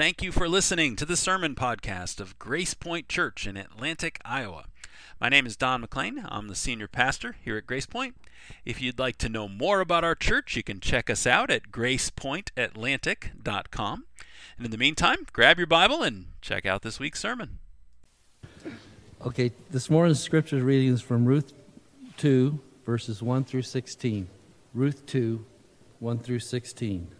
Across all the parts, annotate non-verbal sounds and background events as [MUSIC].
Thank you for listening to the sermon podcast of Grace Point Church in Atlantic, Iowa. My name is Don McLean. I'm the senior pastor here at Grace Point. If you'd like to know more about our church, you can check us out at gracepointatlantic.com. And in the meantime, grab your Bible and check out this week's sermon. Okay, this morning's scripture reading is from Ruth 2, verses 1 through 16. Ruth 2, 1 through 16.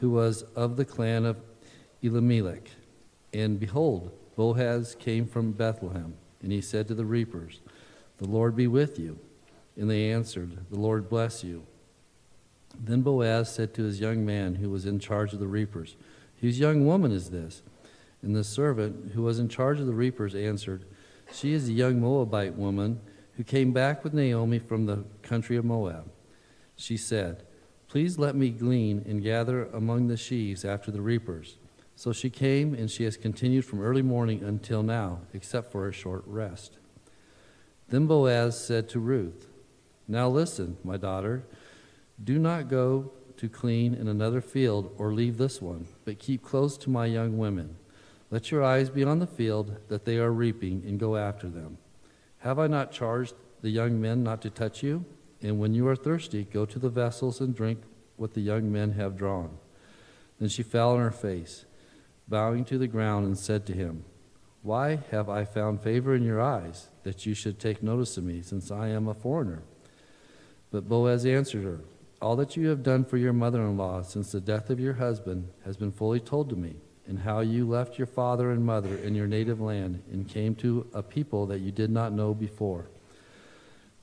who was of the clan of Elimelech. And behold, Boaz came from Bethlehem, and he said to the reapers, The Lord be with you. And they answered, The Lord bless you. Then Boaz said to his young man who was in charge of the reapers, Whose young woman is this? And the servant who was in charge of the reapers answered, She is a young Moabite woman who came back with Naomi from the country of Moab. She said, Please let me glean and gather among the sheaves after the reapers. So she came, and she has continued from early morning until now, except for a short rest. Then Boaz said to Ruth, Now listen, my daughter, do not go to glean in another field or leave this one, but keep close to my young women. Let your eyes be on the field that they are reaping, and go after them. Have I not charged the young men not to touch you? And when you are thirsty, go to the vessels and drink what the young men have drawn. Then she fell on her face, bowing to the ground, and said to him, Why have I found favor in your eyes, that you should take notice of me, since I am a foreigner? But Boaz answered her, All that you have done for your mother in law since the death of your husband has been fully told to me, and how you left your father and mother in your native land and came to a people that you did not know before.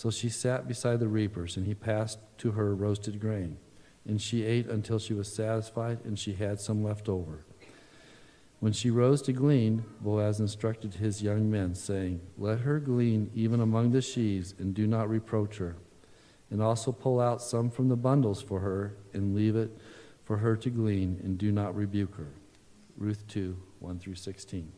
So she sat beside the reapers, and he passed to her roasted grain. And she ate until she was satisfied, and she had some left over. When she rose to glean, Boaz instructed his young men, saying, Let her glean even among the sheaves, and do not reproach her. And also pull out some from the bundles for her, and leave it for her to glean, and do not rebuke her. Ruth 2 1 through 16.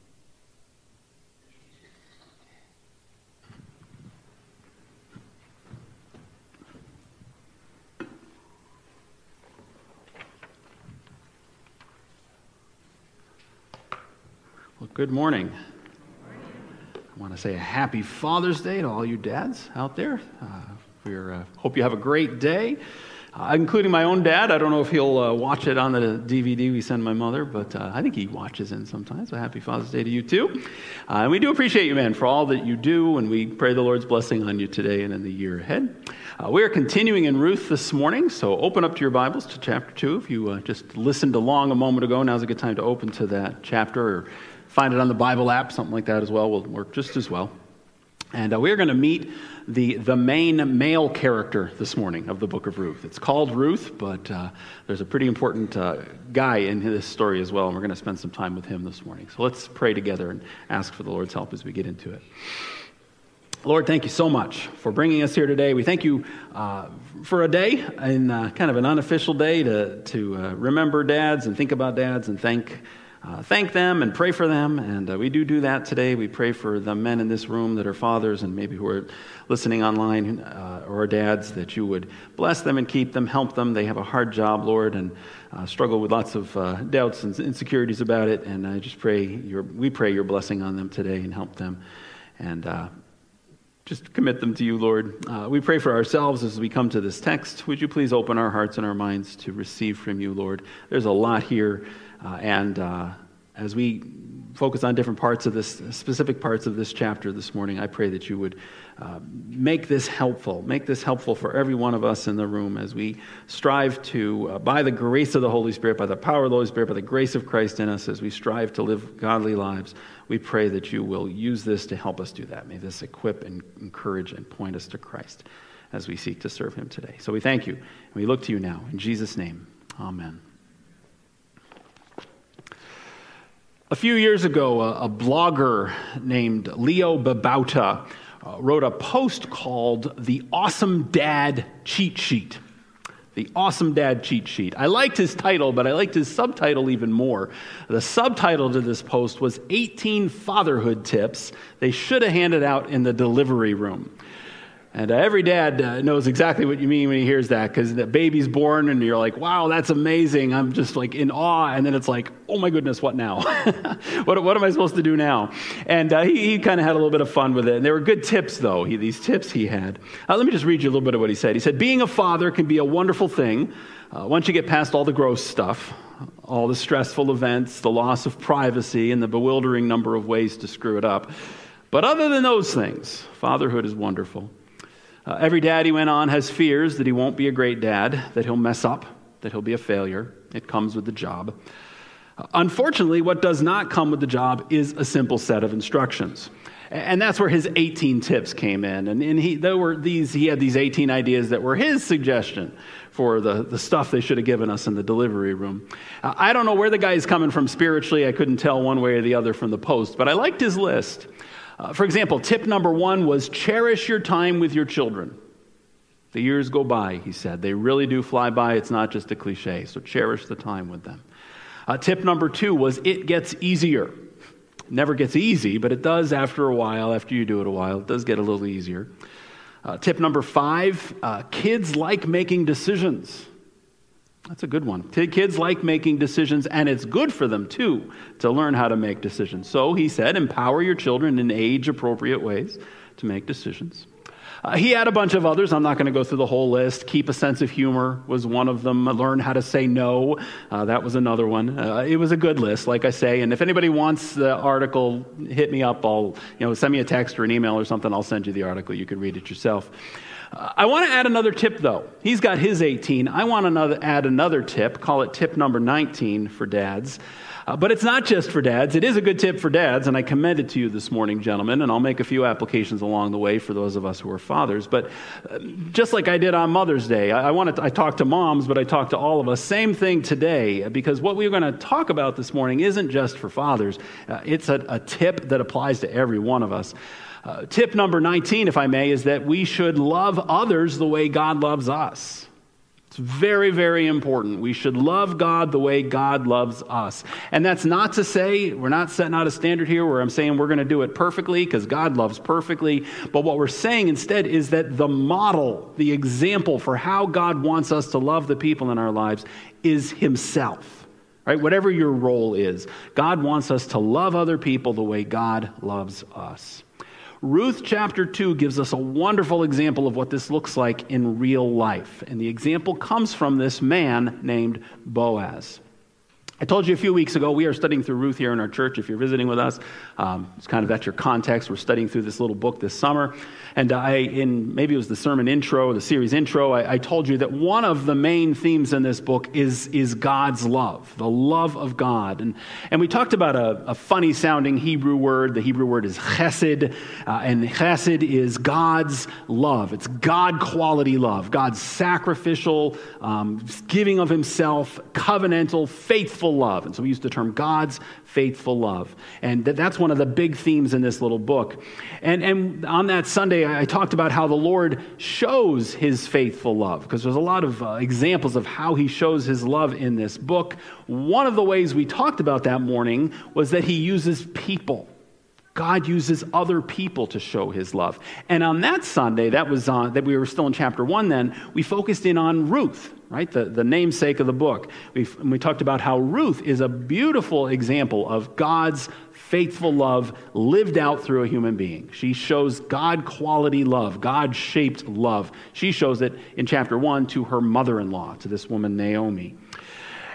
Good morning. I want to say a happy Father's Day to all you dads out there. Uh, we uh, hope you have a great day, uh, including my own dad. I don't know if he'll uh, watch it on the DVD we send my mother, but uh, I think he watches in sometimes. So happy Father's Day to you too. Uh, and we do appreciate you, man, for all that you do, and we pray the Lord's blessing on you today and in the year ahead. we are continuing in Ruth this morning, so open up to your Bibles to chapter 2. If you just listened along a moment ago, now's a good time to open to that chapter find it on the Bible app, something like that as well will work just as well. And uh, we're going to meet the, the main male character this morning of the book of Ruth. It's called Ruth, but uh, there's a pretty important uh, guy in this story as well, and we're going to spend some time with him this morning. So let's pray together and ask for the Lord's help as we get into it. Lord, thank you so much for bringing us here today. We thank you uh, for a day, in uh, kind of an unofficial day, to, to uh, remember dads and think about dads and thank uh, thank them and pray for them. And uh, we do do that today. We pray for the men in this room that are fathers and maybe who are listening online uh, or dads, that you would bless them and keep them, help them. They have a hard job, Lord, and uh, struggle with lots of uh, doubts and insecurities about it. And I just pray your, we pray your blessing on them today and help them. And uh, just commit them to you, Lord. Uh, we pray for ourselves as we come to this text. Would you please open our hearts and our minds to receive from you, Lord? There's a lot here. Uh, and uh, as we focus on different parts of this, specific parts of this chapter this morning, I pray that you would uh, make this helpful. Make this helpful for every one of us in the room as we strive to, uh, by the grace of the Holy Spirit, by the power of the Holy Spirit, by the grace of Christ in us, as we strive to live godly lives, we pray that you will use this to help us do that. May this equip and encourage and point us to Christ as we seek to serve him today. So we thank you, and we look to you now. In Jesus' name, amen. A few years ago, a, a blogger named Leo Babauta uh, wrote a post called The Awesome Dad Cheat Sheet. The Awesome Dad Cheat Sheet. I liked his title, but I liked his subtitle even more. The subtitle to this post was 18 Fatherhood Tips They Should Have Handed Out in the Delivery Room. And uh, every dad uh, knows exactly what you mean when he hears that because the baby's born and you're like, wow, that's amazing. I'm just like in awe. And then it's like, oh my goodness, what now? [LAUGHS] what, what am I supposed to do now? And uh, he, he kind of had a little bit of fun with it. And there were good tips, though, he, these tips he had. Uh, let me just read you a little bit of what he said. He said, being a father can be a wonderful thing uh, once you get past all the gross stuff, all the stressful events, the loss of privacy, and the bewildering number of ways to screw it up. But other than those things, fatherhood is wonderful. Uh, every dad, he went on, has fears that he won't be a great dad, that he'll mess up, that he'll be a failure. It comes with the job. Uh, unfortunately, what does not come with the job is a simple set of instructions. And that's where his 18 tips came in. And, and he, there were these, he had these 18 ideas that were his suggestion for the, the stuff they should have given us in the delivery room. Uh, I don't know where the guy's coming from spiritually. I couldn't tell one way or the other from the post, but I liked his list. Uh, for example, tip number one was cherish your time with your children. The years go by, he said. They really do fly by. It's not just a cliche. So cherish the time with them. Uh, tip number two was it gets easier. Never gets easy, but it does after a while. After you do it a while, it does get a little easier. Uh, tip number five uh, kids like making decisions. That's a good one. Kids like making decisions, and it's good for them too to learn how to make decisions. So he said, empower your children in age appropriate ways to make decisions. Uh, he had a bunch of others. I'm not going to go through the whole list. Keep a sense of humor was one of them. Learn how to say no. Uh, that was another one. Uh, it was a good list, like I say. And if anybody wants the article, hit me up. I'll, you know, send me a text or an email or something. I'll send you the article. You can read it yourself. I want to add another tip, though. He's got his 18. I want to add another tip. Call it tip number 19 for dads. Uh, but it's not just for dads. It is a good tip for dads, and I commend it to you this morning, gentlemen, and I'll make a few applications along the way for those of us who are fathers. But uh, just like I did on Mother's Day, I, I, wanted to, I talked to moms, but I talked to all of us. Same thing today, because what we're going to talk about this morning isn't just for fathers, uh, it's a, a tip that applies to every one of us. Uh, tip number 19, if I may, is that we should love others the way God loves us. It's very, very important. We should love God the way God loves us. And that's not to say, we're not setting out a standard here where I'm saying we're going to do it perfectly because God loves perfectly. But what we're saying instead is that the model, the example for how God wants us to love the people in our lives is Himself. Right? Whatever your role is, God wants us to love other people the way God loves us. Ruth chapter 2 gives us a wonderful example of what this looks like in real life. And the example comes from this man named Boaz. I told you a few weeks ago, we are studying through Ruth here in our church. If you're visiting with us, um, it's kind of at your context. We're studying through this little book this summer. And I, in maybe it was the sermon intro, the series intro, I, I told you that one of the main themes in this book is, is God's love, the love of God. And, and we talked about a, a funny sounding Hebrew word. The Hebrew word is chesed. Uh, and chesed is God's love. It's God quality love, God's sacrificial, um, giving of himself, covenantal, faithful love. And so we use the term God's faithful love. And that's one of the big themes in this little book. And, and on that Sunday, I talked about how the Lord shows his faithful love, because there's a lot of uh, examples of how he shows his love in this book. One of the ways we talked about that morning was that he uses people. God uses other people to show his love. And on that Sunday, that was on, that we were still in chapter one then, we focused in on Ruth, right? The, the namesake of the book. we we talked about how Ruth is a beautiful example of God's faithful love lived out through a human being. She shows God quality love, God shaped love. She shows it in chapter one to her mother in law, to this woman, Naomi.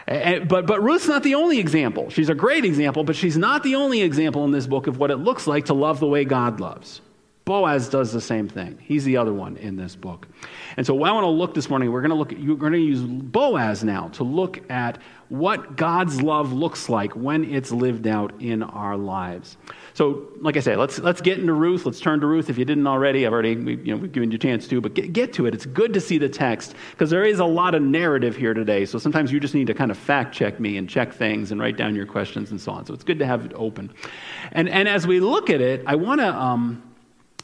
And, but, but Ruth's not the only example. She's a great example, but she's not the only example in this book of what it looks like to love the way God loves. Boaz does the same thing. He's the other one in this book. And so I want to look this morning, we're going to look you're going to use Boaz now to look at what God's love looks like when it's lived out in our lives. So, like I say, let's, let's get into Ruth. Let's turn to Ruth. If you didn't already, I've already, you know, we've given you a chance to, but get, get to it. It's good to see the text because there is a lot of narrative here today. So sometimes you just need to kind of fact check me and check things and write down your questions and so on. So it's good to have it open. And, and as we look at it, I want to, um,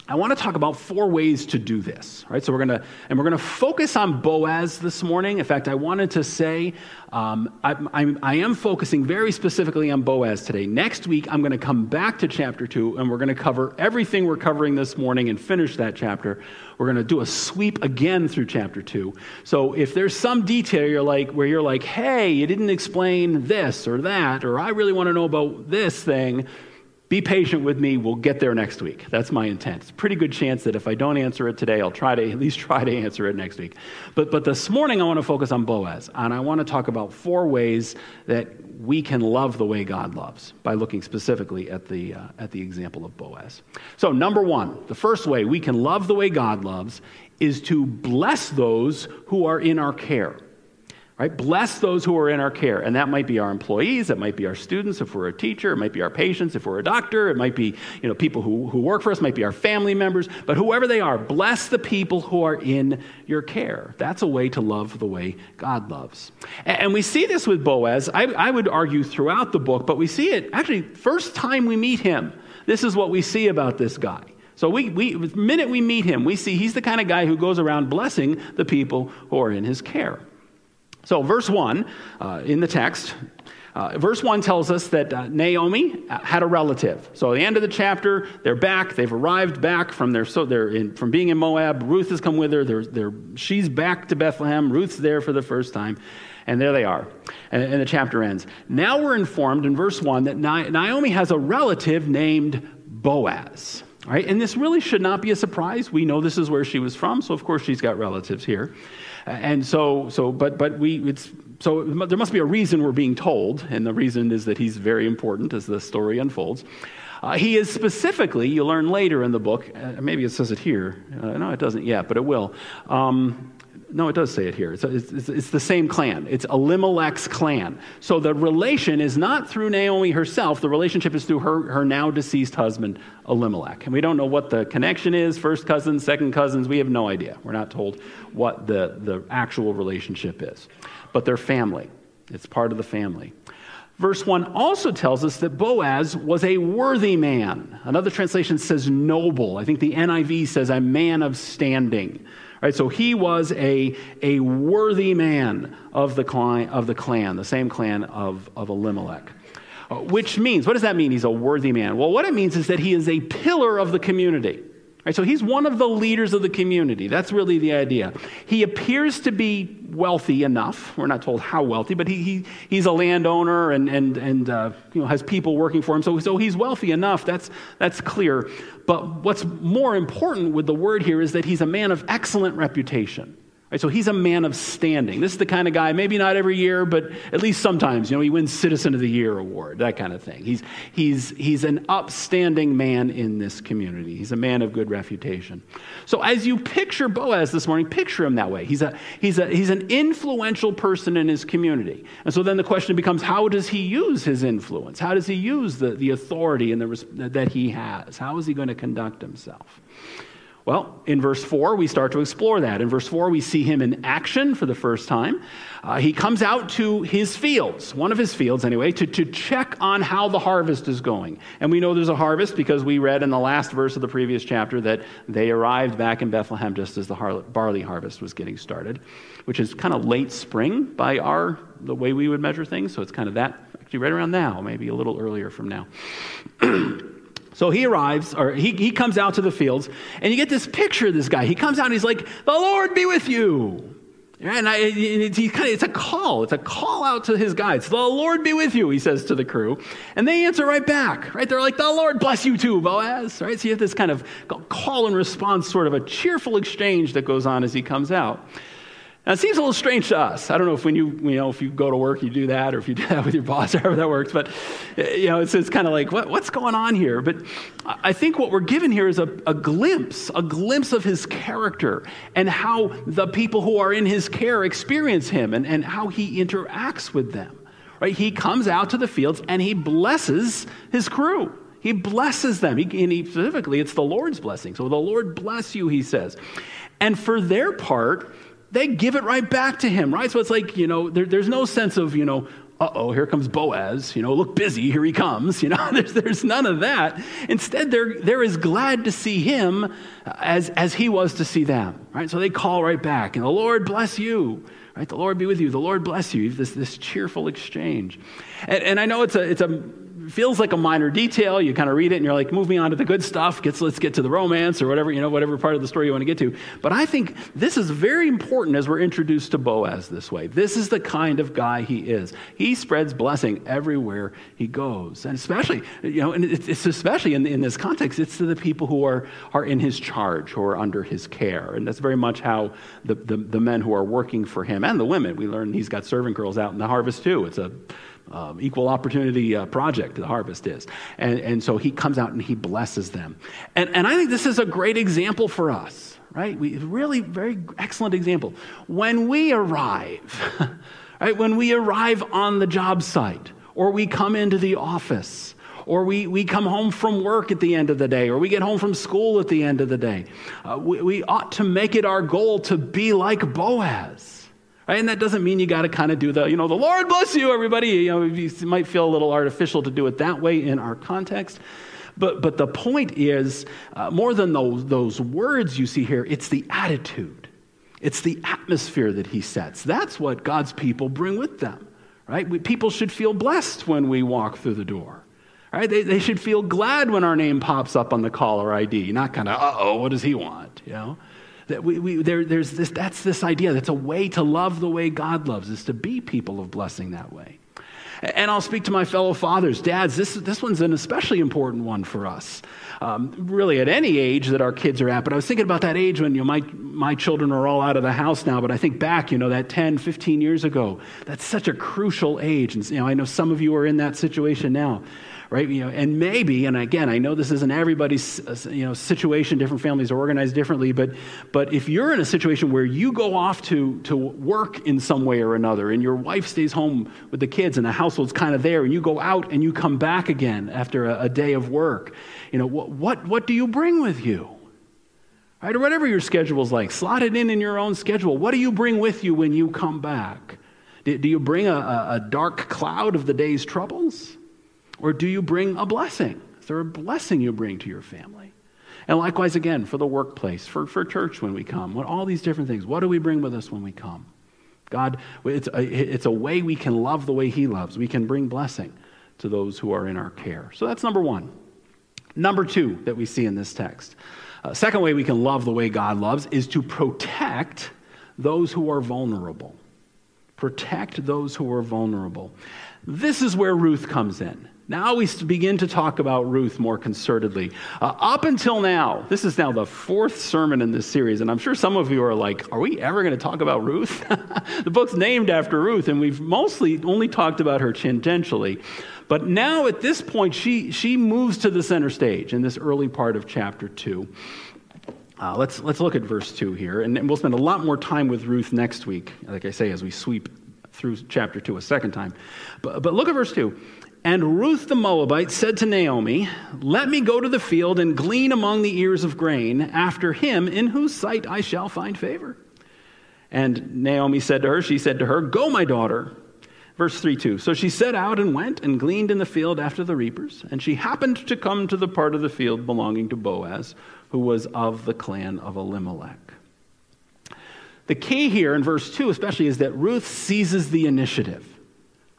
I want to talk about four ways to do this. Right, so we're gonna and we're gonna focus on Boaz this morning. In fact, I wanted to say um, I, I'm, I am focusing very specifically on Boaz today. Next week, I'm going to come back to chapter two, and we're going to cover everything we're covering this morning and finish that chapter. We're going to do a sweep again through chapter two. So if there's some detail you're like where you're like, "Hey, you didn't explain this or that," or "I really want to know about this thing," Be patient with me. We'll get there next week. That's my intent. It's a pretty good chance that if I don't answer it today, I'll try to at least [LAUGHS] try to answer it next week. But, but this morning, I want to focus on Boaz, and I want to talk about four ways that we can love the way God loves by looking specifically at the, uh, at the example of Boaz. So, number one, the first way we can love the way God loves is to bless those who are in our care. Right? Bless those who are in our care. And that might be our employees, it might be our students if we're a teacher, it might be our patients if we're a doctor, it might be you know, people who, who work for us, it might be our family members, but whoever they are, bless the people who are in your care. That's a way to love the way God loves. And, and we see this with Boaz, I, I would argue throughout the book, but we see it actually, first time we meet him, this is what we see about this guy. So we, we, the minute we meet him, we see he's the kind of guy who goes around blessing the people who are in his care. So, verse 1 uh, in the text, uh, verse 1 tells us that uh, Naomi uh, had a relative. So, at the end of the chapter, they're back. They've arrived back from, their, so they're in, from being in Moab. Ruth has come with her. They're, they're, she's back to Bethlehem. Ruth's there for the first time. And there they are. And, and the chapter ends. Now we're informed in verse 1 that Naomi has a relative named Boaz. Right? And this really should not be a surprise. We know this is where she was from, so of course she's got relatives here. And so, so but, but we, it's, so there must be a reason we're being told, and the reason is that he's very important as the story unfolds. Uh, he is specifically, you learn later in the book, uh, maybe it says it here. Uh, no, it doesn't yet, but it will. Um, no, it does say it here. It's, it's, it's, the same clan. It's Elimelech's clan. So the relation is not through Naomi herself. The relationship is through her, her now deceased husband, Elimelech. And we don't know what the connection is first cousins, second cousins. We have no idea. We're not told what the, the actual relationship is. But they're family, it's part of the family. Verse 1 also tells us that Boaz was a worthy man. Another translation says noble. I think the NIV says a man of standing. Right, so he was a, a worthy man of the, clan, of the clan, the same clan of, of Elimelech. Uh, which means, what does that mean? He's a worthy man. Well, what it means is that he is a pillar of the community. Right, so he's one of the leaders of the community. That's really the idea. He appears to be wealthy enough. We're not told how wealthy, but he, he, he's a landowner and, and, and uh, you know, has people working for him. So, so he's wealthy enough. That's, that's clear. But what's more important with the word here is that he's a man of excellent reputation. Right, so he's a man of standing. This is the kind of guy, maybe not every year, but at least sometimes, you know, he wins Citizen of the Year award, that kind of thing. He's, he's, he's an upstanding man in this community. He's a man of good reputation. So as you picture Boaz this morning, picture him that way. He's, a, he's, a, he's an influential person in his community. And so then the question becomes how does he use his influence? How does he use the, the authority and the, that he has? How is he going to conduct himself? Well, in verse 4, we start to explore that. In verse 4, we see him in action for the first time. Uh, he comes out to his fields, one of his fields anyway, to, to check on how the harvest is going. And we know there's a harvest because we read in the last verse of the previous chapter that they arrived back in Bethlehem just as the har- barley harvest was getting started, which is kind of late spring by our the way we would measure things. So it's kind of that, actually, right around now, maybe a little earlier from now. [CLEARS THROAT] So he arrives, or he, he comes out to the fields, and you get this picture of this guy. He comes out and he's like, The Lord be with you. And I, it's, kind of, it's a call. It's a call out to his guides. The Lord be with you, he says to the crew. And they answer right back, right? They're like, the Lord bless you too, Boaz, right? So you have this kind of call and response, sort of a cheerful exchange that goes on as he comes out. Now, it seems a little strange to us. I don't know if when you, you know, if you go to work, you do that, or if you [LAUGHS] do that with your boss, or [LAUGHS] however that works. But, uh, you know, it's, it's kind of like, what, what's going on here? But I think what we're given here is a, a glimpse, a glimpse of his character and how the people who are in his care experience him and, and how he interacts with them. Right? He comes out to the fields and he blesses his crew. He blesses them. He, and he, specifically, it's the Lord's blessing. So the Lord bless you, he says. And for their part, they give it right back to him, right? So it's like, you know, there, there's no sense of, you know, uh oh, here comes Boaz, you know, look busy, here he comes, [LAUGHS] you know, there's, there's none of that. Instead, they're, they're as glad to see him as, as he was to see them, right? So they call right back, and the Lord bless you, right? The Lord be with you, the Lord bless you, this, this cheerful exchange. And, and I know it's a, it's a feels like a minor detail. You kind of read it and you're like, moving on to the good stuff. Gets, let's get to the romance or whatever, you know, whatever part of the story you want to get to. But I think this is very important as we're introduced to Boaz this way. This is the kind of guy he is. He spreads blessing everywhere he goes. And especially, you know, and it's especially in, in this context, it's to the people who are, are in his charge, who are under his care. And that's very much how the, the, the men who are working for him and the women, we learn he's got servant girls out in the harvest too. It's a um, equal opportunity uh, project, the harvest is. And, and so he comes out and he blesses them. And, and I think this is a great example for us, right? We, really very excellent example. When we arrive, [LAUGHS] right, when we arrive on the job site, or we come into the office, or we, we come home from work at the end of the day, or we get home from school at the end of the day, uh, we, we ought to make it our goal to be like Boaz Right? And that doesn't mean you got to kind of do the, you know, the Lord bless you, everybody. You know, you might feel a little artificial to do it that way in our context. But, but the point is, uh, more than those, those words you see here, it's the attitude. It's the atmosphere that he sets. That's what God's people bring with them, right? We, people should feel blessed when we walk through the door, right? They, they should feel glad when our name pops up on the caller ID, not kind of, uh oh, what does he want, you know? That we, we, there, there's this, that's this idea. That's a way to love the way God loves, is to be people of blessing that way. And I'll speak to my fellow fathers, dads. This, this one's an especially important one for us. Um, really, at any age that our kids are at. But I was thinking about that age when you know, my, my children are all out of the house now. But I think back, you know, that 10, 15 years ago, that's such a crucial age. And you know, I know some of you are in that situation now right? You know, and maybe, and again, I know this isn't everybody's uh, you know situation. Different families are organized differently, but but if you're in a situation where you go off to to work in some way or another, and your wife stays home with the kids, and the household's kind of there, and you go out and you come back again after a, a day of work, you know, what what what do you bring with you? Right, or whatever your schedule's like, slot it in in your own schedule. What do you bring with you when you come back? Do, do you bring a, a dark cloud of the day's troubles? Or do you bring a blessing? Is there a blessing you bring to your family? And likewise, again, for the workplace, for, for church when we come, what, all these different things. What do we bring with us when we come? God, it's a, it's a way we can love the way He loves. We can bring blessing to those who are in our care. So that's number one. Number two that we see in this text. Uh, second way we can love the way God loves is to protect those who are vulnerable. Protect those who are vulnerable. This is where Ruth comes in. Now we begin to talk about Ruth more concertedly. Uh, up until now, this is now the fourth sermon in this series, and I'm sure some of you are like, are we ever going to talk about Ruth? [LAUGHS] the book's named after Ruth, and we've mostly only talked about her tangentially. But now at this point, she, she moves to the center stage in this early part of chapter 2. Uh, let's, let's look at verse 2 here, and we'll spend a lot more time with Ruth next week, like I say, as we sweep through chapter 2 a second time. But, but look at verse 2. And Ruth the Moabite said to Naomi, Let me go to the field and glean among the ears of grain after him in whose sight I shall find favor. And Naomi said to her, She said to her, Go, my daughter. Verse 3 2. So she set out and went and gleaned in the field after the reapers. And she happened to come to the part of the field belonging to Boaz, who was of the clan of Elimelech. The key here in verse 2, especially, is that Ruth seizes the initiative.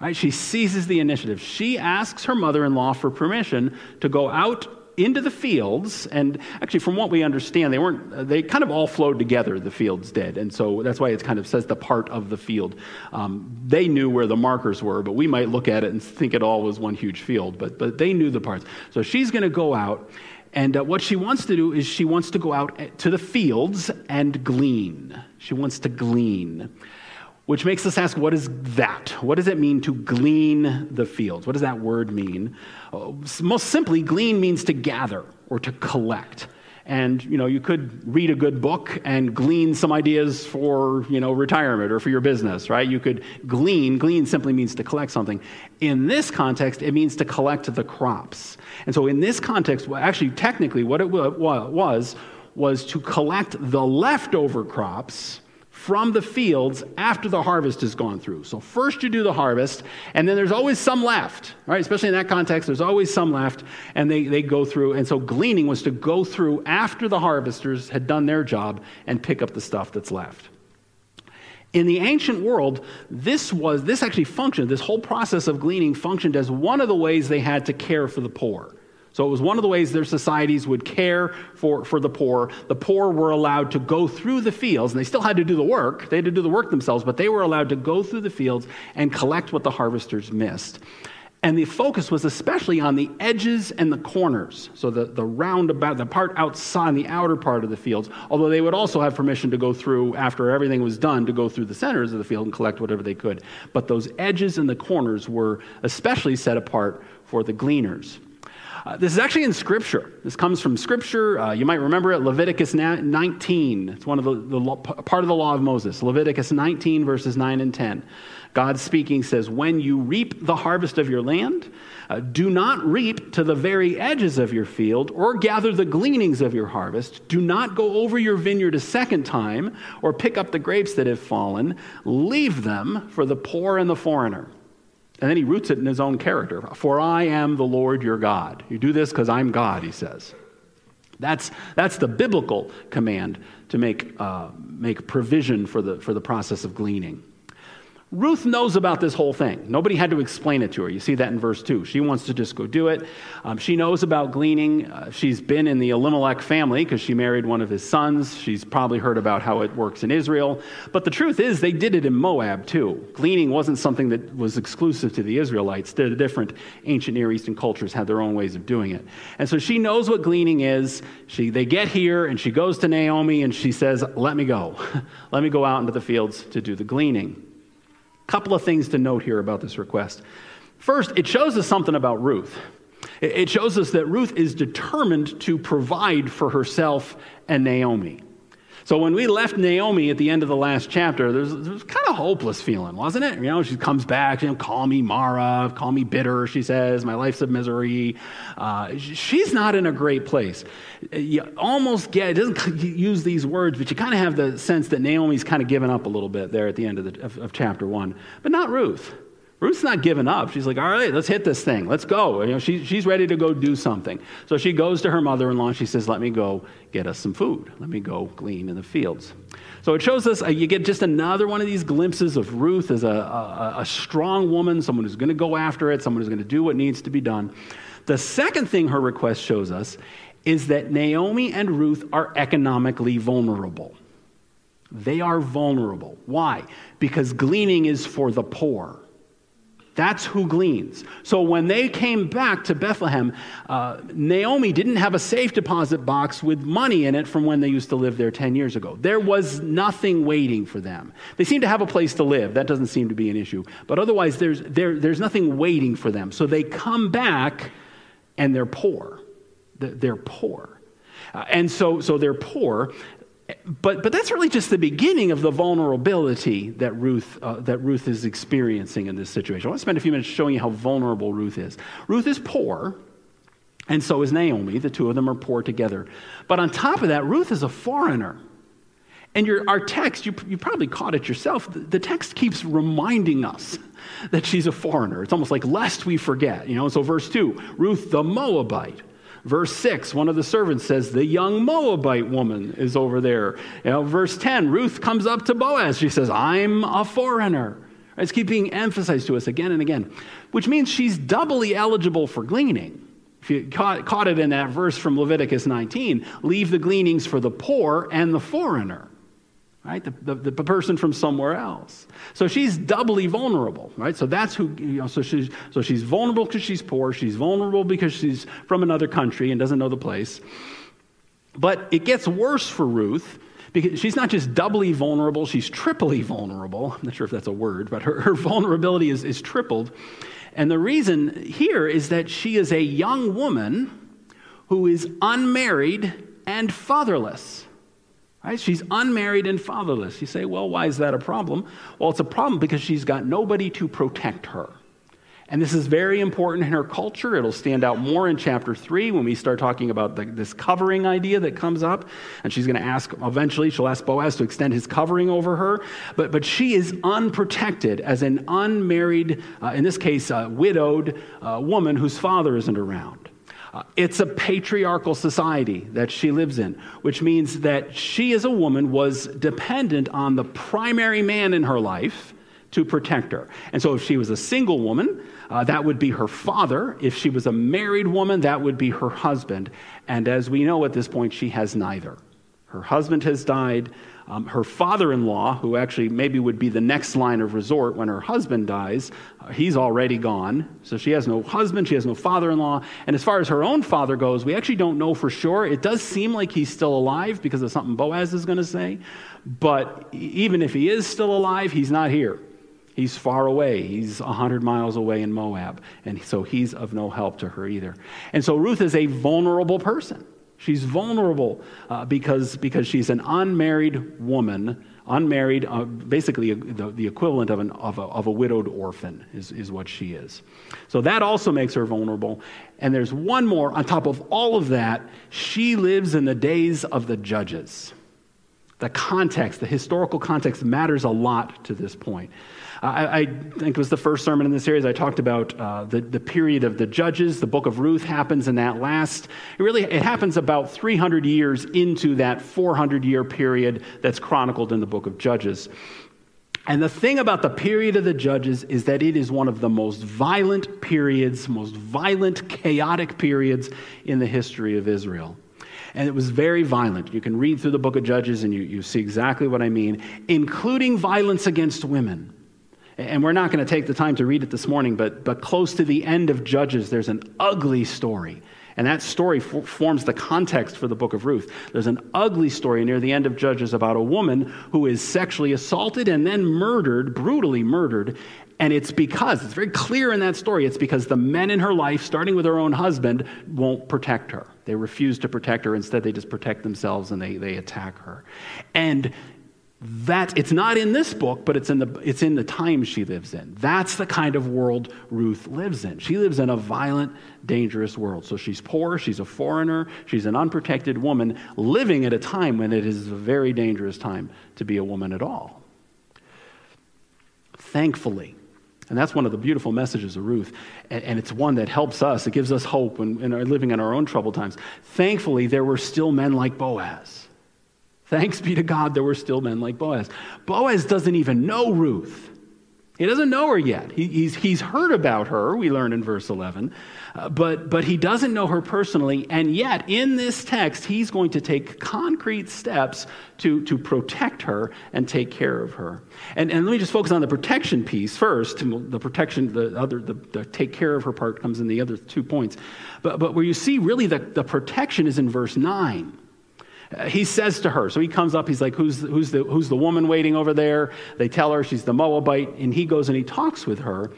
Right? She seizes the initiative. She asks her mother in law for permission to go out into the fields and actually from what we understand they weren't they kind of all flowed together the fields did and so that's why it kind of says the part of the field um, they knew where the markers were but we might look at it and think it all was one huge field but but they knew the parts so she's going to go out And uh, what she wants to do is she wants to go out eh, to the fields and glean. She wants to glean, which makes us ask what is that? What does it mean to glean the fields? What does that word mean? Uh, most simply, glean means to gather or to collect and you know you could read a good book and glean some ideas for you know retirement or for your business right you could glean glean simply means to collect something in this context it means to collect the crops and so in this context well, actually technically what it was was to collect the leftover crops from the fields after the harvest has gone through. So, first you do the harvest, and then there's always some left, right? Especially in that context, there's always some left, and they, they go through. And so, gleaning was to go through after the harvesters had done their job and pick up the stuff that's left. In the ancient world, this was this actually functioned, this whole process of gleaning functioned as one of the ways they had to care for the poor. So it was one of the ways their societies would care for, for the poor. The poor were allowed to go through the fields, and they still had to do the work. They had to do the work themselves, but they were allowed to go through the fields and collect what the harvesters missed. And the focus was especially on the edges and the corners. So the, the roundabout, the part outside, the outer part of the fields. Although they would also have permission to go through, after everything was done, to go through the centers of the field and collect whatever they could. But those edges and the corners were especially set apart for the gleaners. Uh, this is actually in Scripture. This comes from Scripture. Uh, you might remember it, Leviticus 19. It's one of the, the law, part of the law of Moses. Leviticus 19, verses 9 and 10. God speaking says, When you reap the harvest of your land, uh, do not reap to the very edges of your field or gather the gleanings of your harvest. Do not go over your vineyard a second time or pick up the grapes that have fallen. Leave them for the poor and the foreigner. And then he roots it in his own character. For I am the Lord your God. You do this because I'm God, he says. That's, that's the biblical command to make, uh, make provision for the, for the process of gleaning. Ruth knows about this whole thing. Nobody had to explain it to her. You see that in verse 2. She wants to just go do it. Um, she knows about gleaning. Uh, she's been in the Elimelech family because she married one of his sons. She's probably heard about how it works in Israel. But the truth is, they did it in Moab too. Gleaning wasn't something that was exclusive to the Israelites. The different ancient Near Eastern cultures had their own ways of doing it. And so she knows what gleaning is. She, they get here, and she goes to Naomi and she says, Let me go. [LAUGHS] Let me go out into the fields to do the gleaning. Couple of things to note here about this request. First, it shows us something about Ruth. It shows us that Ruth is determined to provide for herself and Naomi. So when we left Naomi at the end of the last chapter, there's, there's kind of hopeless feeling, wasn't it? You know, she comes back, you know, call me Mara, call me bitter, she says, my life's a misery. Uh, she's not in a great place. You almost get, it doesn't use these words, but you kind of have the sense that Naomi's kind of given up a little bit there at the end of, the, of, of chapter one, but not Ruth. Ruth's not giving up. She's like, all right, let's hit this thing. Let's go. You know, she, she's ready to go do something. So she goes to her mother in law. She says, let me go get us some food. Let me go glean in the fields. So it shows us, uh, you get just another one of these glimpses of Ruth as a, a, a strong woman, someone who's going to go after it, someone who's going to do what needs to be done. The second thing her request shows us is that Naomi and Ruth are economically vulnerable. They are vulnerable. Why? Because gleaning is for the poor. That's who gleans. So when they came back to Bethlehem, uh, Naomi didn't have a safe deposit box with money in it from when they used to live there 10 years ago. There was nothing waiting for them. They seem to have a place to live. That doesn't seem to be an issue. But otherwise, there's, there, there's nothing waiting for them. So they come back and they're poor. They're poor. Uh, and so, so they're poor but, but that's really just the beginning of the vulnerability that Ruth, uh, that Ruth is experiencing in this situation. I want to spend a few minutes showing you how vulnerable Ruth is. Ruth is poor, and so is Naomi. The two of them are poor together. But on top of that, Ruth is a foreigner. And your, our text, you, you probably caught it yourself, the, the text keeps reminding us that she's a foreigner. It's almost like lest we forget. You know, so verse 2 Ruth the Moabite Verse 6, one of the servants says, The young Moabite woman is over there. You know, verse 10, Ruth comes up to Boaz. She says, I'm a foreigner. It's keep being emphasized to us again and again, which means she's doubly eligible for gleaning. If you caught, caught it in that verse from Leviticus 19, leave the gleanings for the poor and the foreigner. Right? The, the, the, person from somewhere else. So she's doubly vulnerable, right? So that's who, you know, so she's, so she's vulnerable because she's poor. She's vulnerable because she's from another country and doesn't know the place. But it gets worse for Ruth because she's not just doubly vulnerable, she's triply vulnerable. I'm not sure if that's a word, but her, her vulnerability is, is tripled. And the reason here is that she is a young woman who is unmarried and fatherless. Right? She's unmarried and fatherless. You say, well, why is that a problem? Well, it's a problem because she's got nobody to protect her. And this is very important in her culture. It'll stand out more in chapter 3 when we start talking about the, this covering idea that comes up. And she's going to ask, eventually, she'll ask Boaz to extend his covering over her. But, but she is unprotected as an unmarried, uh, in this case, a widowed uh, woman whose father isn't around. Uh, it's a patriarchal society that she lives in, which means that she, as a woman, was dependent on the primary man in her life to protect her. And so, if she was a single woman, uh, that would be her father. If she was a married woman, that would be her husband. And as we know at this point, she has neither. Her husband has died. Um, her father in law, who actually maybe would be the next line of resort when her husband dies, uh, he's already gone. So she has no husband, she has no father in law. And as far as her own father goes, we actually don't know for sure. It does seem like he's still alive because of something Boaz is going to say. But even if he is still alive, he's not here. He's far away. He's 100 miles away in Moab. And so he's of no help to her either. And so Ruth is a vulnerable person. She's vulnerable uh, because, because she's an unmarried woman, unmarried, uh, basically a, the, the, equivalent of, an, of, a, of a widowed orphan is, is what she is. So that also makes her vulnerable. And there's one more on top of all of that. She lives in the days of the judges. The context, the historical context matters a lot to this point. I, I, think it was the first sermon in the series I talked about uh, the, the period of the judges. The book of Ruth happens in that last, it really, it happens about 300 years into that 400 year period that's chronicled in the book of Judges. And the thing about the period of the judges is that it is one of the most violent periods, most violent, chaotic periods in the history of Israel. And it was very violent. You can read through the book of Judges and you, you see exactly what I mean, including violence against women. And we're not going to take the time to read it this morning, but, but close to the end of Judges, there's an ugly story. And that story f- forms the context for the book of Ruth. There's an ugly story near the end of Judges about a woman who is sexually assaulted and then murdered, brutally murdered. And it's because, it's very clear in that story, it's because the men in her life, starting with her own husband, won't protect her. They refuse to protect her. Instead, they just protect themselves and they, they attack her. And that it's not in this book but it's in the it's in the time she lives in that's the kind of world ruth lives in she lives in a violent dangerous world so she's poor she's a foreigner she's an unprotected woman living at a time when it is a very dangerous time to be a woman at all thankfully and that's one of the beautiful messages of Ruth. And, it's one that helps us. It gives us hope when, when we're living in our own troubled times. Thankfully, there were still men like Boaz Thanks be to God, there were still men like Boaz. Boaz doesn't even know Ruth. He doesn't know her yet. He, he's, he's heard about her, we learn in verse 11, uh, but, but he doesn't know her personally. And yet, in this text, he's going to take concrete steps to, to protect her and take care of her. And, and let me just focus on the protection piece first. The protection, the other, the, the take care of her part comes in the other two points. But, but where you see really the, the protection is in verse 9 he says to her, so he comes up, he's like, who's, who's, the, who's the woman waiting over there? They tell her she's the Moabite, and he goes and he talks with her.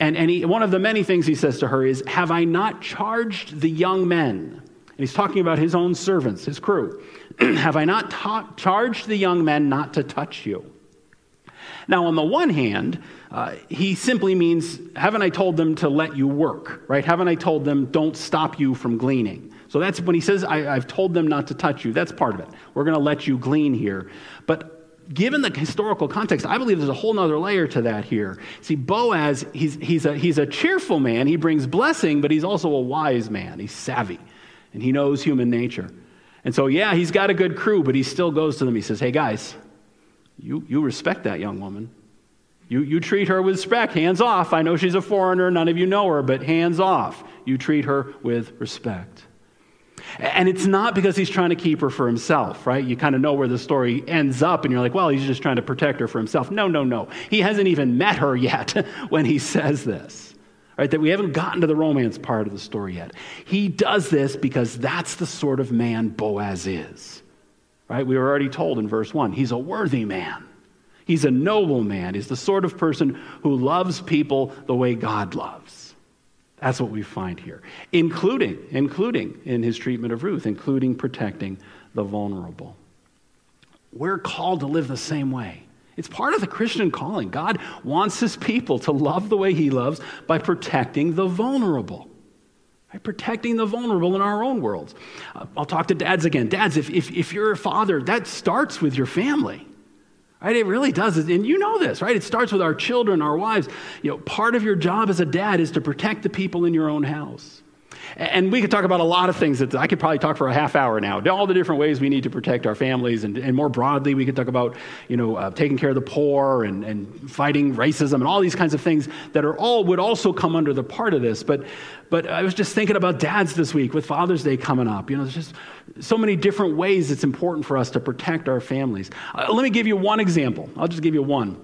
And, and he, one of the many things he says to her is, Have I not charged the young men? And he's talking about his own servants, his crew. [CLEARS THROAT] Have I not ta- charged the young men not to touch you? Now, on the one hand, uh, he simply means, Haven't I told them to let you work, right? Haven't I told them, don't stop you from gleaning? So that's when he says, I, have told them not to touch you. That's part of it. We're going to let you glean here. But given the historical context, I believe there's a whole other layer to that here. See, Boaz, he's, he's, a, he's a cheerful man. He brings blessing, but he's also a wise man. He's savvy, and he knows human nature. And so, yeah, he's got a good crew, but he still goes to them. He says, Hey, guys, you, you respect that young woman. You, you treat her with respect. Hands off. I know she's a foreigner. None of you know her, but hands off. You treat her with respect. And it's not because he's trying to keep her for himself, right? You kind of know where the story ends up, and you're like, well, he's just trying to protect her for himself. No, no, no. He hasn't even met her yet [LAUGHS] when he says this, right? That we haven't gotten to the romance part of the story yet. He does this because that's the sort of man Boaz is, right? We were already told in verse 1 he's a worthy man. He's a noble man. He's the sort of person who loves people the way God loves. That's what we find here, including, including in his treatment of Ruth, including protecting the vulnerable. We're called to live the same way. It's part of the Christian calling. God wants his people to love the way he loves by protecting the vulnerable. By protecting the vulnerable in our own worlds. Uh, I'll talk to dads again. Dads, if, if, if you're a father, that starts with your family. Right? It really does. And you know this, right? It starts with our children, our wives. You know, part of your job as a dad is to protect the people in your own house. And we could talk about a lot of things that I could probably talk for a half hour now. All the different ways we need to protect our families, and, and more broadly, we could talk about you know uh, taking care of the poor and, and fighting racism and all these kinds of things that are all would also come under the part of this. But but I was just thinking about dads this week with Father's Day coming up. You know, there's just so many different ways it's important for us to protect our families. Uh, let me give you one example. I'll just give you one.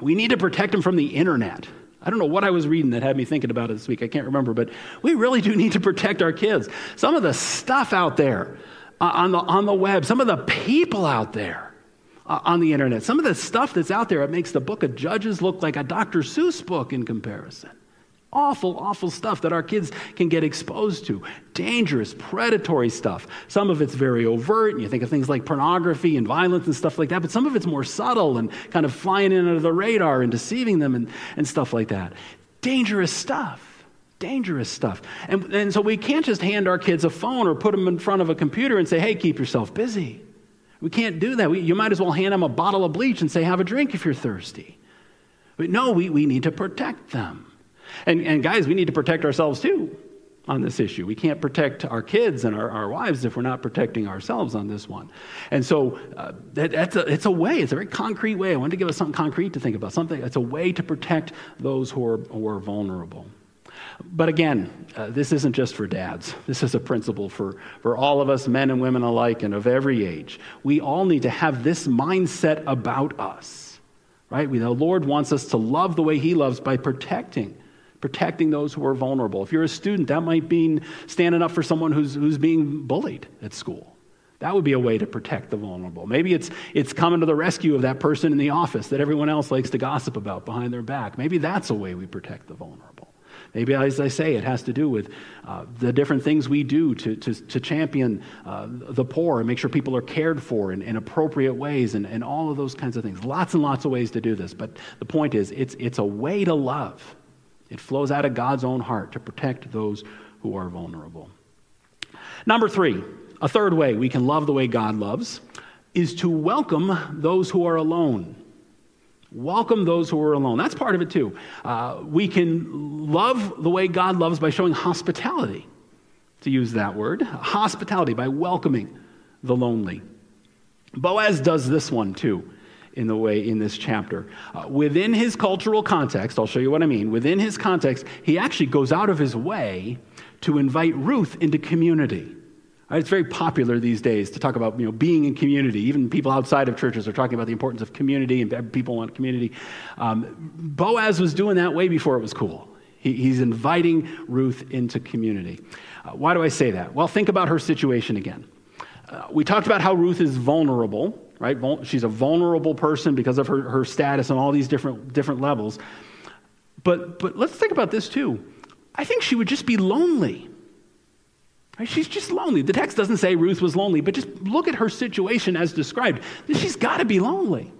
We need to protect them from the internet. I don't know what I was reading that had me thinking about it this week. I can't remember, but we really do need to protect our kids. Some of the stuff out there uh, on, the, on the web, some of the people out there uh, on the internet, some of the stuff that's out there, it makes the book of Judges look like a Dr. Seuss book in comparison. Awful, awful stuff that our kids can get exposed to. Dangerous, predatory stuff. Some of it's very overt, and you think of things like pornography and violence and stuff like that, but some of it's more subtle and kind of flying in under the radar and deceiving them and, and stuff like that. Dangerous stuff. Dangerous stuff. And, and so we can't just hand our kids a phone or put them in front of a computer and say, hey, keep yourself busy. We can't do that. We, you might as well hand them a bottle of bleach and say, have a drink if you're thirsty. But no, we, we need to protect them. And, and guys, we need to protect ourselves too on this issue. We can't protect our kids and our, our wives if we're not protecting ourselves on this one. And so uh, that, that's a, it's a way, it's a very concrete way. I wanted to give us something concrete to think about, something, it's a way to protect those who are, who are vulnerable. But again, uh, this isn't just for dads. This is a principle for, for all of us, men and women alike, and of every age. We all need to have this mindset about us, right? We, the Lord wants us to love the way He loves by protecting protecting those who are vulnerable. If you're a student, that might mean standing up for someone who's, who's being bullied at school. That would be a way to protect the vulnerable. Maybe it's, it's coming to the rescue of that person in the office that everyone else likes to gossip about behind their back. Maybe that's a way we protect the vulnerable. Maybe, as I say, it has to do with uh, the different things we do to, to, to champion uh, the poor and make sure people are cared for in, in appropriate ways and, and all of those kinds of things. Lots and lots of ways to do this. But the point is, it's, it's a way to love. It flows out of God's own heart to protect those who are vulnerable. Number three, a third way we can love the way God loves is to welcome those who are alone. Welcome those who are alone. That's part of it too. Uh, we can love the way God loves by showing hospitality, to use that word. Hospitality, by welcoming the lonely. Boaz does this one too in the way in this chapter. Uh, within his cultural context, I'll show you what I mean. Within his context, he actually goes out of his way to invite Ruth into community. It's very popular these days to talk about you know, being in community. Even people outside of churches are talking about the importance of community, and people want community. Um, Boaz was doing that way before it was cool. He, he's inviting Ruth into community. Uh, why do I say that? Well, think about her situation again. Uh, we talked about how Ruth is vulnerable right? She's a vulnerable person because of her, her status on all these different, different levels. But, but let's think about this too. I think she would just be lonely. Right? She's just lonely. The text doesn't say Ruth was lonely, but just look at her situation as described. She's got to be lonely.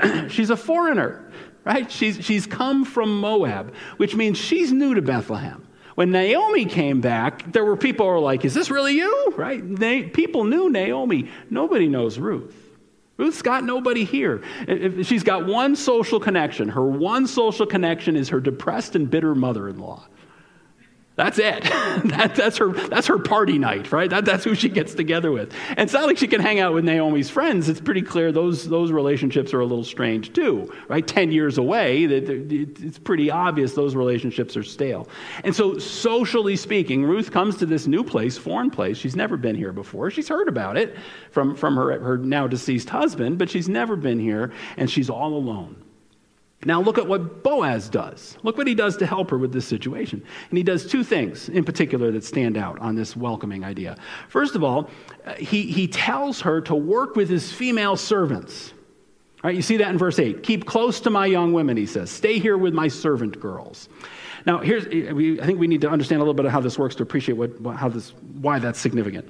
[CLEARS THROAT] she's a foreigner, right? She's, she's come from Moab, which means she's new to Bethlehem. When Naomi came back, there were people who were like, Is this really you? Right? They, people knew Naomi. Nobody knows Ruth. Ruth's got nobody here. She's got one social connection. Her one social connection is her depressed and bitter mother in law. That's it. [LAUGHS] that, that's, her, that's her party night, right? That, that's who she gets together with. And it's not like she can hang out with Naomi's friends. It's pretty clear those, those relationships are a little strange too, right? 10 years away, it's pretty obvious those relationships are stale. And so, socially speaking, Ruth comes to this new place, foreign place. She's never been here before. She's heard about it from, from her, her now deceased husband, but she's never been here, and she's all alone. Now, look at what Boaz does. Look what he does to help her with this situation. And he does two things in particular that stand out on this welcoming idea. First of all, uh, he, he tells her to work with his female servants. All right, you see that in verse 8. Keep close to my young women, he says. Stay here with my servant girls. Now, here's, I think we need to understand a little bit of how this works to appreciate what, how this, why that's significant.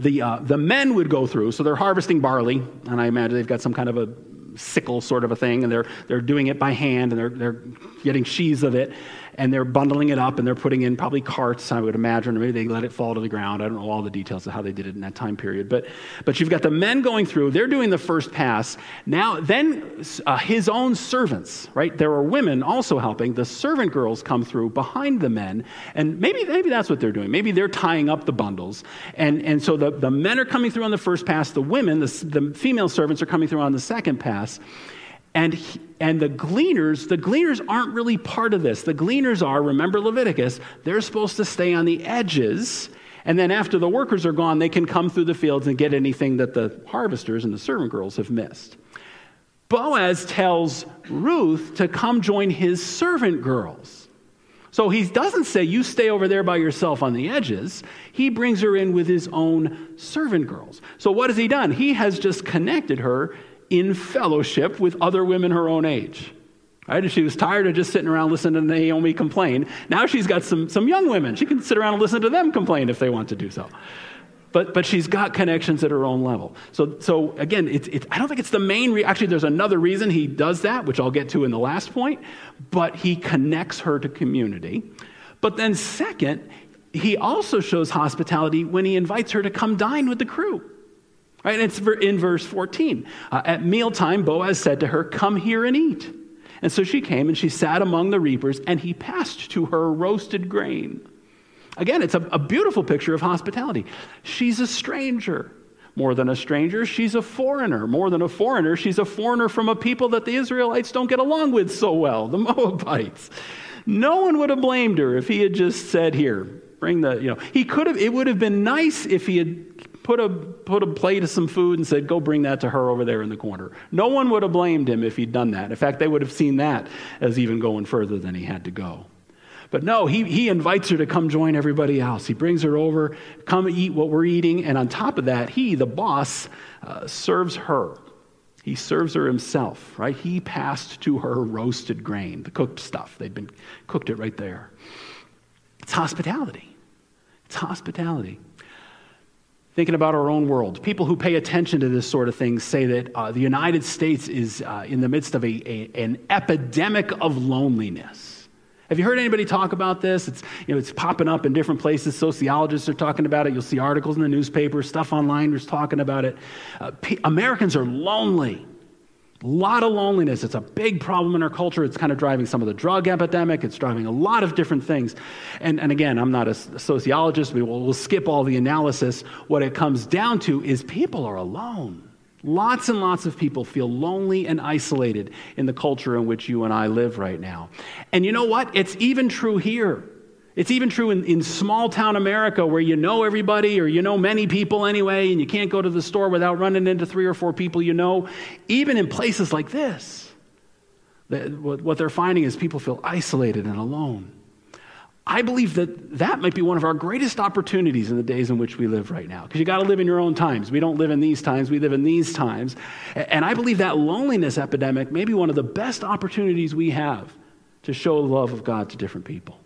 The, uh, the men would go through, so they're harvesting barley, and I imagine they've got some kind of a sickle sort of a thing, and they're, they're doing it by hand, and they're, they're getting sheaves of it and they're bundling it up and they're putting in probably carts, I would imagine, or maybe they let it fall to the ground. I don't know all the details of how they did it in that time period. But, but you've got the men going through, they're doing the first pass. Now, then uh, his own servants, right? There are women also helping. The servant girls come through behind the men, and maybe, maybe that's what they're doing. Maybe they're tying up the bundles. And, and so the, the men are coming through on the first pass, the women, the, the female servants are coming through on the second pass. And, and the gleaners, the gleaners aren't really part of this. The gleaners are, remember Leviticus, they're supposed to stay on the edges. And then after the workers are gone, they can come through the fields and get anything that the harvesters and the servant girls have missed. Boaz tells Ruth to come join his servant girls. So he doesn't say, You stay over there by yourself on the edges. He brings her in with his own servant girls. So what has he done? He has just connected her in fellowship with other women her own age. Right? She was tired of just sitting around listening to Naomi complain. Now she's got some, some young women. She can sit around and listen to them complain if they want to do so. But, but she's got connections at her own level. So, so again, it, it, I don't think it's the main Actually, there's another reason he does that, which I'll get to in the last point. But he connects her to community. But then, second, he also shows hospitality when he invites her to come dine with the crew. Right? And it's in verse 14. Uh, at mealtime, Boaz said to her, Come here and eat. And so she came and she sat among the reapers, and he passed to her roasted grain. Again, it's a, a beautiful picture of hospitality. She's a stranger. More than a stranger, she's a foreigner. More than a foreigner, she's a foreigner from a people that the Israelites don't get along with so well, the [LAUGHS] Moabites. No one would have blamed her if he had just said, Here, bring the, you know, he could have, it would have been nice if he had put a, put a plate of some food and said, Go bring that to her over there in the corner. No one would have blamed him if he'd done that. In fact, they would have seen that as even going further than he had to go. But no, he, he invites her to come join everybody else. He brings her over, come eat what we're eating, and on top of that, he, the boss, uh, serves her. He serves her himself, right? He passed to her roasted grain, the cooked stuff. They'd been cooked it right there. It's hospitality. It's hospitality thinking about our own world. People who pay attention to this sort of thing say that uh, the United States is uh, in the midst of a, a, an epidemic of loneliness. Have you heard anybody talk about this? It's, you know, it's popping up in different places. Sociologists are talking about it. You'll see articles in the newspaper, stuff online is talking about it. Uh, P- Americans are lonely. A lot of loneliness. It's a big problem in our culture. It's kind of driving some of the drug epidemic. It's driving a lot of different things. And, and again, I'm not a sociologist. We will, we'll skip all the analysis. What it comes down to is people are alone. Lots and lots of people feel lonely and isolated in the culture in which you and I live right now. And you know what? It's even true here. It's even true in, in small town America where you know everybody or you know many people anyway, and you can't go to the store without running into three or four people you know. Even in places like this, what they're finding is people feel isolated and alone. I believe that that might be one of our greatest opportunities in the days in which we live right now. Because you got to live in your own times. We don't live in these times, we live in these times. And I believe that loneliness epidemic may be one of the best opportunities we have to show the love of God to different people.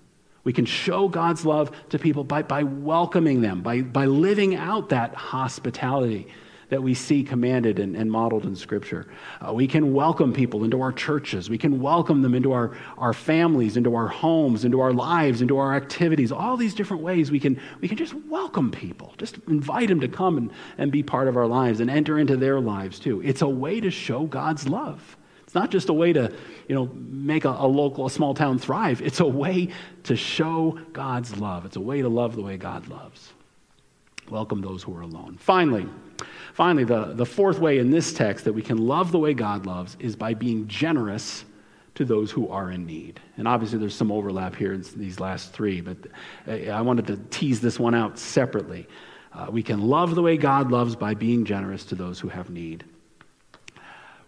We can show God's love to people by, by welcoming them, by, by living out that hospitality that we see commanded and, and modeled in Scripture. Uh, we can welcome people into our churches. We can welcome them into our, our families, into our homes, into our lives, into our activities. All these different ways we can, we can just welcome people, just invite them to come and, and be part of our lives and enter into their lives too. It's a way to show God's love. It's not just a way to, you know, make a, a, local, a small town thrive. It's a way to show God's love. It's a way to love the way God loves. Welcome those who are alone. Finally, finally, the, the fourth way in this text that we can love the way God loves is by being generous to those who are in need. And obviously, there's some overlap here in these last three, but I wanted to tease this one out separately. Uh, we can love the way God loves by being generous to those who have need.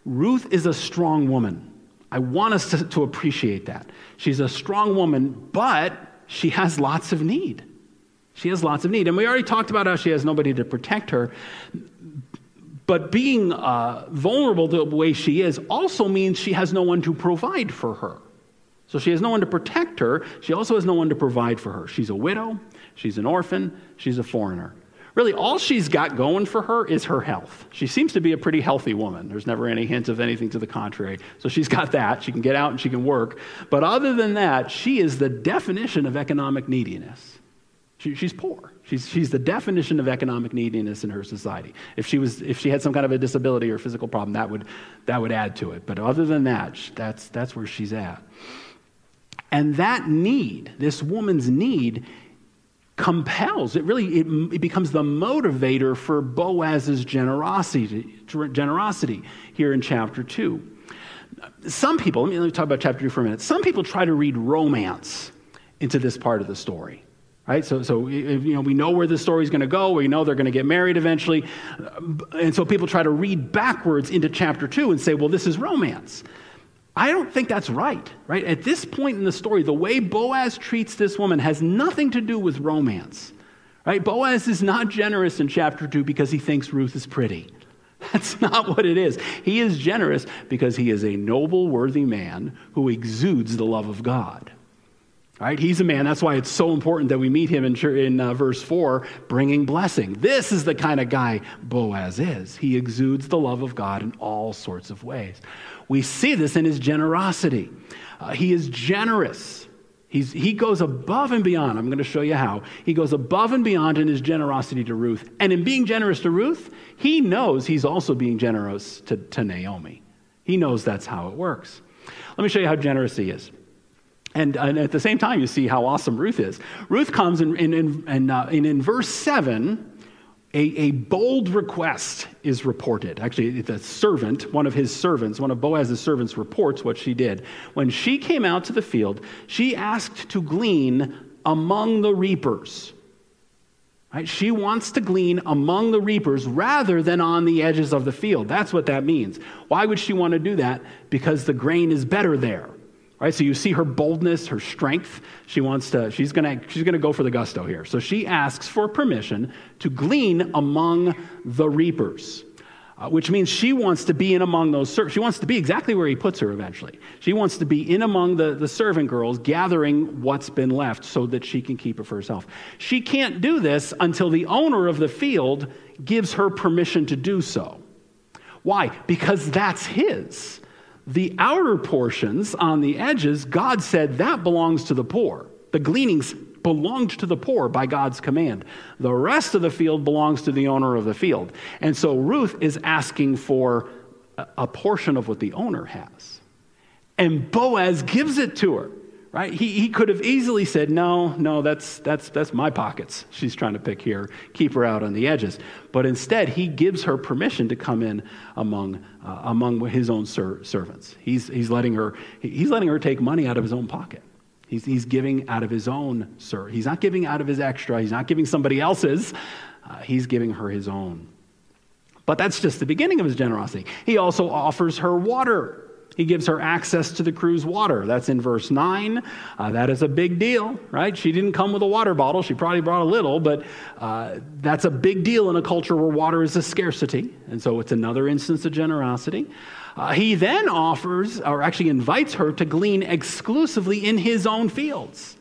Ruth is a strong woman. I want us to, to appreciate that. She's a strong woman, but she has lots of need. She has lots of need. And we already talked about how she has nobody to protect her. But being uh, vulnerable the way she is also means she has no one to provide for her. So she has no one to protect her. She also has no one to provide for her. She's a widow, she's an orphan, she's a foreigner. Really, all she's got going for her is her health. She seems to be a pretty healthy woman. There's never any hint of anything to the contrary. So she's got that. She can get out and she can work. But other than that, she is the definition of economic neediness. She, she's poor. She's, she's the definition of economic neediness in her society. If she, was, if she had some kind of a disability or physical problem, that would, that would add to it. But other than that, that's, that's where she's at. And that need, this woman's need, compels, it really it, it, becomes the motivator for Boaz's generosity, generosity here in chapter 2. Some people, let me, talk about chapter 2 for a minute. Some people try to read romance into this part of the story. Right? So, so you know, we know where the story is going to go. We know they're going to get married eventually. Uh, and so people try to read backwards into chapter 2 and say, well, this is romance. I don't think that's right, right? At this point in the story, the way Boaz treats this woman has nothing to do with romance, right? Boaz is not generous in chapter 2 because he thinks Ruth is pretty. [LAUGHS] That's not what it is. He is generous because he is a noble, worthy man who exudes the love of God. Right? He's a man. That's why it's so important that we meet him in, in uh, verse 4, bringing blessing. This is the kind of guy Boaz is. He exudes the love of God in all sorts of ways. We see this in his generosity. Uh, he is generous. He's, he goes above and beyond. I'm going to show you how. He goes above and beyond in his generosity to Ruth. And in being generous to Ruth, he knows he's also being generous to, to Naomi. He knows that's how it works. Let me show you how generous he is. And, and, at the same time, you see how awesome Ruth is. Ruth comes and, uh, in verse 7, a, a, bold request is reported. Actually, the servant, one of his servants, one of Boaz's servants, reports what she did. When she came out to the field, she asked to glean among the reapers. Right? She wants to glean among the reapers rather than on the edges of the field. That's what that means. Why would she want to do that? Because the grain is better there. Right? So you see her boldness, her strength. She wants to, she's gonna, she's gonna go for the gusto here. So she asks for permission to glean among the reapers. Uh, which means she wants to be in among those she wants to be exactly where he puts her eventually she wants to be in among the, the servant girls gathering what's been left so that she can keep it for herself she can't do this until the owner of the field gives her permission to do so why because that's his the outer portions on the edges, God said that belongs to the poor. The gleanings belonged to the poor by God's command. The rest of the field belongs to the owner of the field. And so Ruth is asking for a portion of what the owner has. And Boaz gives it to her right? He, he could have easily said, no, no, that's, that's, that's my pockets she's trying to pick here. Keep her out on the edges. But instead, he gives her permission to come in among, uh, among his own ser- servants. He's, he's, letting her, he's letting her take money out of his own pocket. He's, he's giving out of his own, sir. He's not giving out of his extra. He's not giving somebody else's. Uh, he's giving her his own. But that's just the beginning of his generosity. He also offers her water he gives her access to the crew's water. That's in verse 9. Uh, that is a big deal, right? She didn't come with a water bottle. She probably brought a little, but uh, that's a big deal in a culture where water is a scarcity. And so it's another instance of generosity. Uh, he then offers, or actually invites her to glean exclusively in his own fields.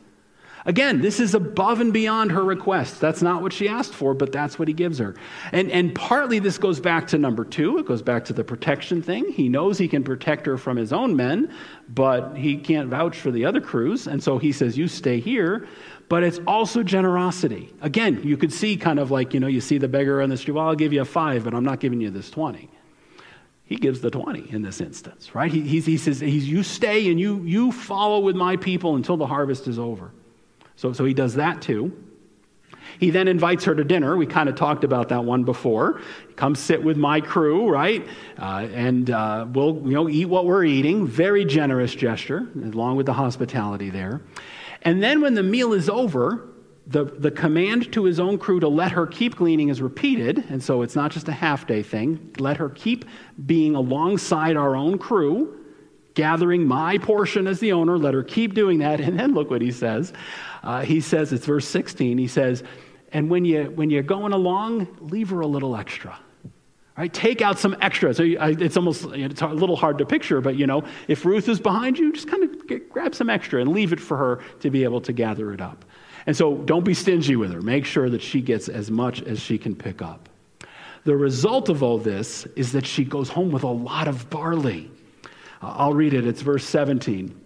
Again, this is above and beyond her request. That's not what she asked for, but that's what he gives her. And, and partly this goes back to number two. It goes back to the protection thing. He knows he can protect her from his own men, but he can't vouch for the other crews. And so he says, You stay here. But it's also generosity. Again, you could see kind of like, you know, you see the beggar on the street, well, I'll give you a five, but I'm not giving you this 20. he gives the 20 in this instance, right? He, he says, he's, You stay and you, you follow with my people until the harvest is over. So, so he does that too. He then invites her to dinner. We kind of talked about that one before. Come sit with my crew, right? Uh, and uh, we'll you know, eat what we're eating. Very generous gesture, along with the hospitality there. And then when the meal is over, the, the command to his own crew to let her keep gleaning is repeated. And so it's not just a half day thing. Let her keep being alongside our own crew, gathering my portion as the owner. Let her keep doing that. [LAUGHS] And then look what he says. Uh, he says, it's verse 16. He says, and when, you, when you're going along, leave her a little extra. Right? Take out some extra. So it's almost it's a little hard to picture, but you know, if Ruth is behind you, just kind of get, grab some extra and leave it for her to be able to gather it up. And so don't be stingy with her. Make sure that she gets as much as she can pick up. The result of all this is that she goes home with a lot of barley. I'll read it. It's verse 17.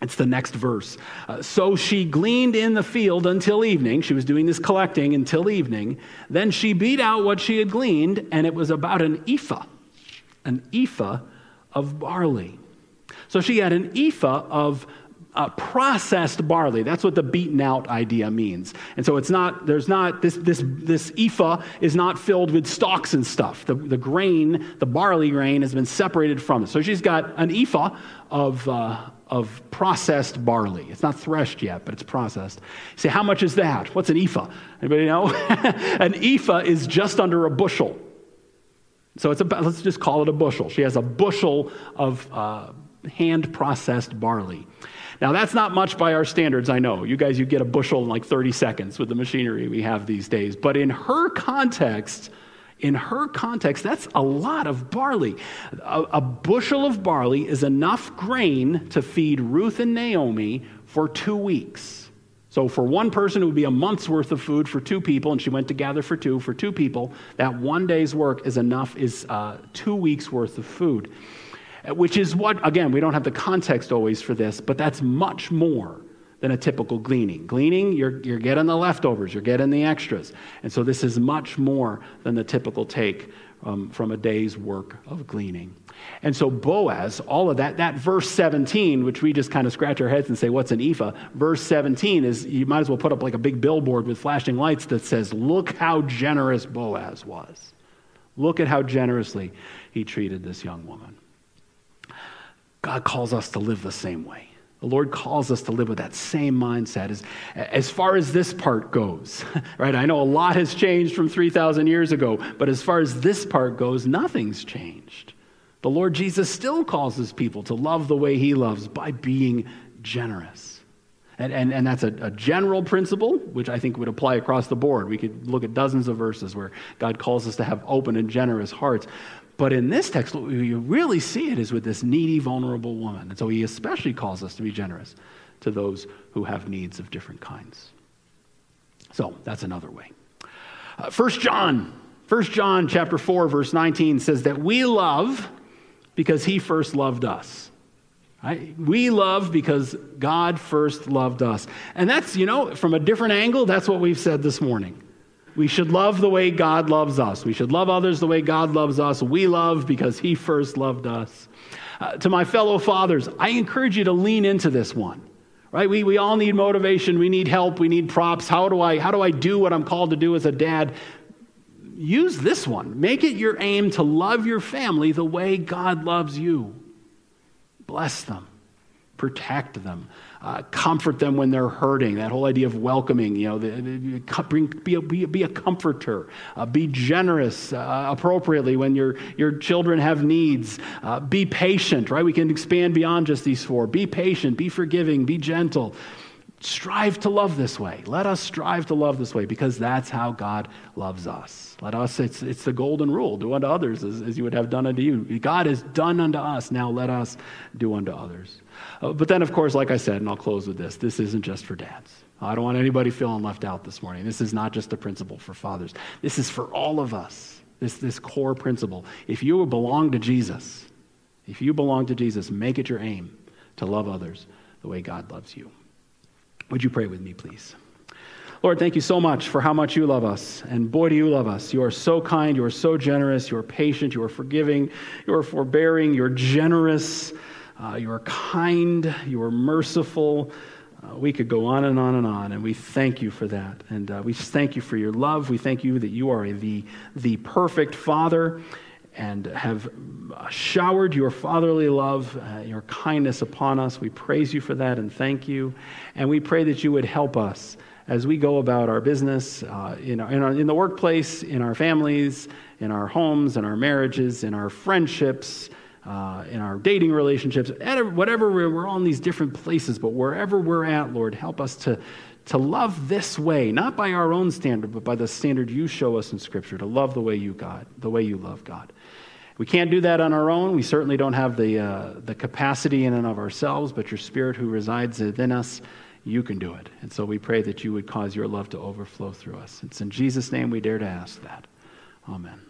It's the next verse. Uh, so she gleaned in the field until evening. She was doing this collecting until evening. Then she beat out what she had gleaned, and it was about an ephah, an ephah of barley. So she had an ephah of uh, processed barley. That's what the beaten out idea means. And so it's not, there's not, this, this, this ephah is not filled with stalks and stuff. The, the grain, the barley grain, has been separated from it. So she's got an ephah of, uh, of processed barley. It's not threshed yet, but it's processed. You say, how much is that? What's an ephah? Anybody know? [LAUGHS] an ephah is just under a bushel. So it's about, let's just call it a bushel. She has a bushel of uh, hand processed barley. Now, that's not much by our standards, I know. You guys, you get a bushel in like 30 seconds with the machinery we have these days. But in her context, in her context, that's a lot of barley. A, a, bushel of barley is enough grain to feed Ruth and Naomi for two weeks. So, for one person, it would be a month's worth of food for two people, and she went to gather for two. For two people, that one day's work is enough, is uh, two weeks' worth of food. Which is what, again, we don't have the context always for this, but that's much more than a typical gleaning. Gleaning, you're, you're getting the leftovers, you're getting the extras. And so this is much more than the typical take um, from a day's work of gleaning. And so Boaz, all of that, that verse 17, which we just kind of scratch our heads and say, what's an ephah? Verse 17 is, you might as well put up like a big billboard with flashing lights that says, look how generous Boaz was. Look at how generously he treated this young woman. God calls us to live the same way. The Lord calls us to live with that same mindset as, as far as this part goes, [LAUGHS] right? I know a lot has changed from 3,000 years ago, but as far as this part goes, nothing's changed. The Lord Jesus still calls his people to love the way he loves by being generous. And, and, and that's a, a general principle, which I think would apply across the board. We could look at dozens of verses where God calls us to have open and generous hearts. But in this text, what you really see it is with this needy, vulnerable woman. And so he especially calls us to be generous to those who have needs of different kinds. So that's another way. Uh, 1 John, 1 John chapter 4, verse 19 says that we love because he first loved us. Right? We love because God first loved us. And that's, you know, from a different angle, that's what we've said this morning. We should love the way God loves us. We should love others the way God loves us. We love because He first loved us. Uh, to my fellow fathers, I encourage you to lean into this one. Right? We, we all need motivation. We need help. We need props. How do, I, how do I do what I'm called to do as a dad? Use this one. Make it your aim to love your family the way God loves you. Bless them, protect them, uh, comfort them when they're hurting. That whole idea of welcoming, you know, the, the, bring, be, a, be, be a comforter. Uh, be generous uh, appropriately when your, your children have needs. Uh, be patient, right? We can expand beyond just these four. Be patient, be forgiving, be gentle. Strive to love this way. Let us strive to love this way because that's how God loves us. Let us, it's, it's the golden rule do unto others as, as you would have done unto you. God has done unto us. Now let us do unto others. Uh, but then, of course, like I said, and I'll close with this this isn't just for dads. I don't want anybody feeling left out this morning. This is not just a principle for fathers, this is for all of us. This, this core principle. If you belong to Jesus, if you belong to Jesus, make it your aim to love others the way God loves you. Would you pray with me, please? Lord, thank you so much for how much you love us. And boy, do you love us. You are so kind. You are so generous. You are patient. You are forgiving. You are forbearing. You're generous. Uh, you are kind. You are merciful. Uh, we could go on and on and on, and we thank you for that. And uh, we thank you for your love. We thank you that you are the, the perfect Father and have showered your fatherly love, uh, your kindness upon us. We praise you for that and thank you. And we pray that you would help us as we go about our business, uh, in, our, in, our, in the workplace, in our families, in our homes, in our marriages, in our friendships, uh, in our dating relationships, whatever we're, we're all in these different places, but wherever we're at, Lord, help us to, to love this way, not by our own standard, but by the standard you show us in Scripture, to love the way you God, the way you love God. We can't do that on our own. We certainly don't have the, uh, the capacity in and of ourselves, but your Spirit who resides within us, you can do it. And so we pray that you would cause your love to overflow through us. It's in Jesus' name we dare to ask that. Amen.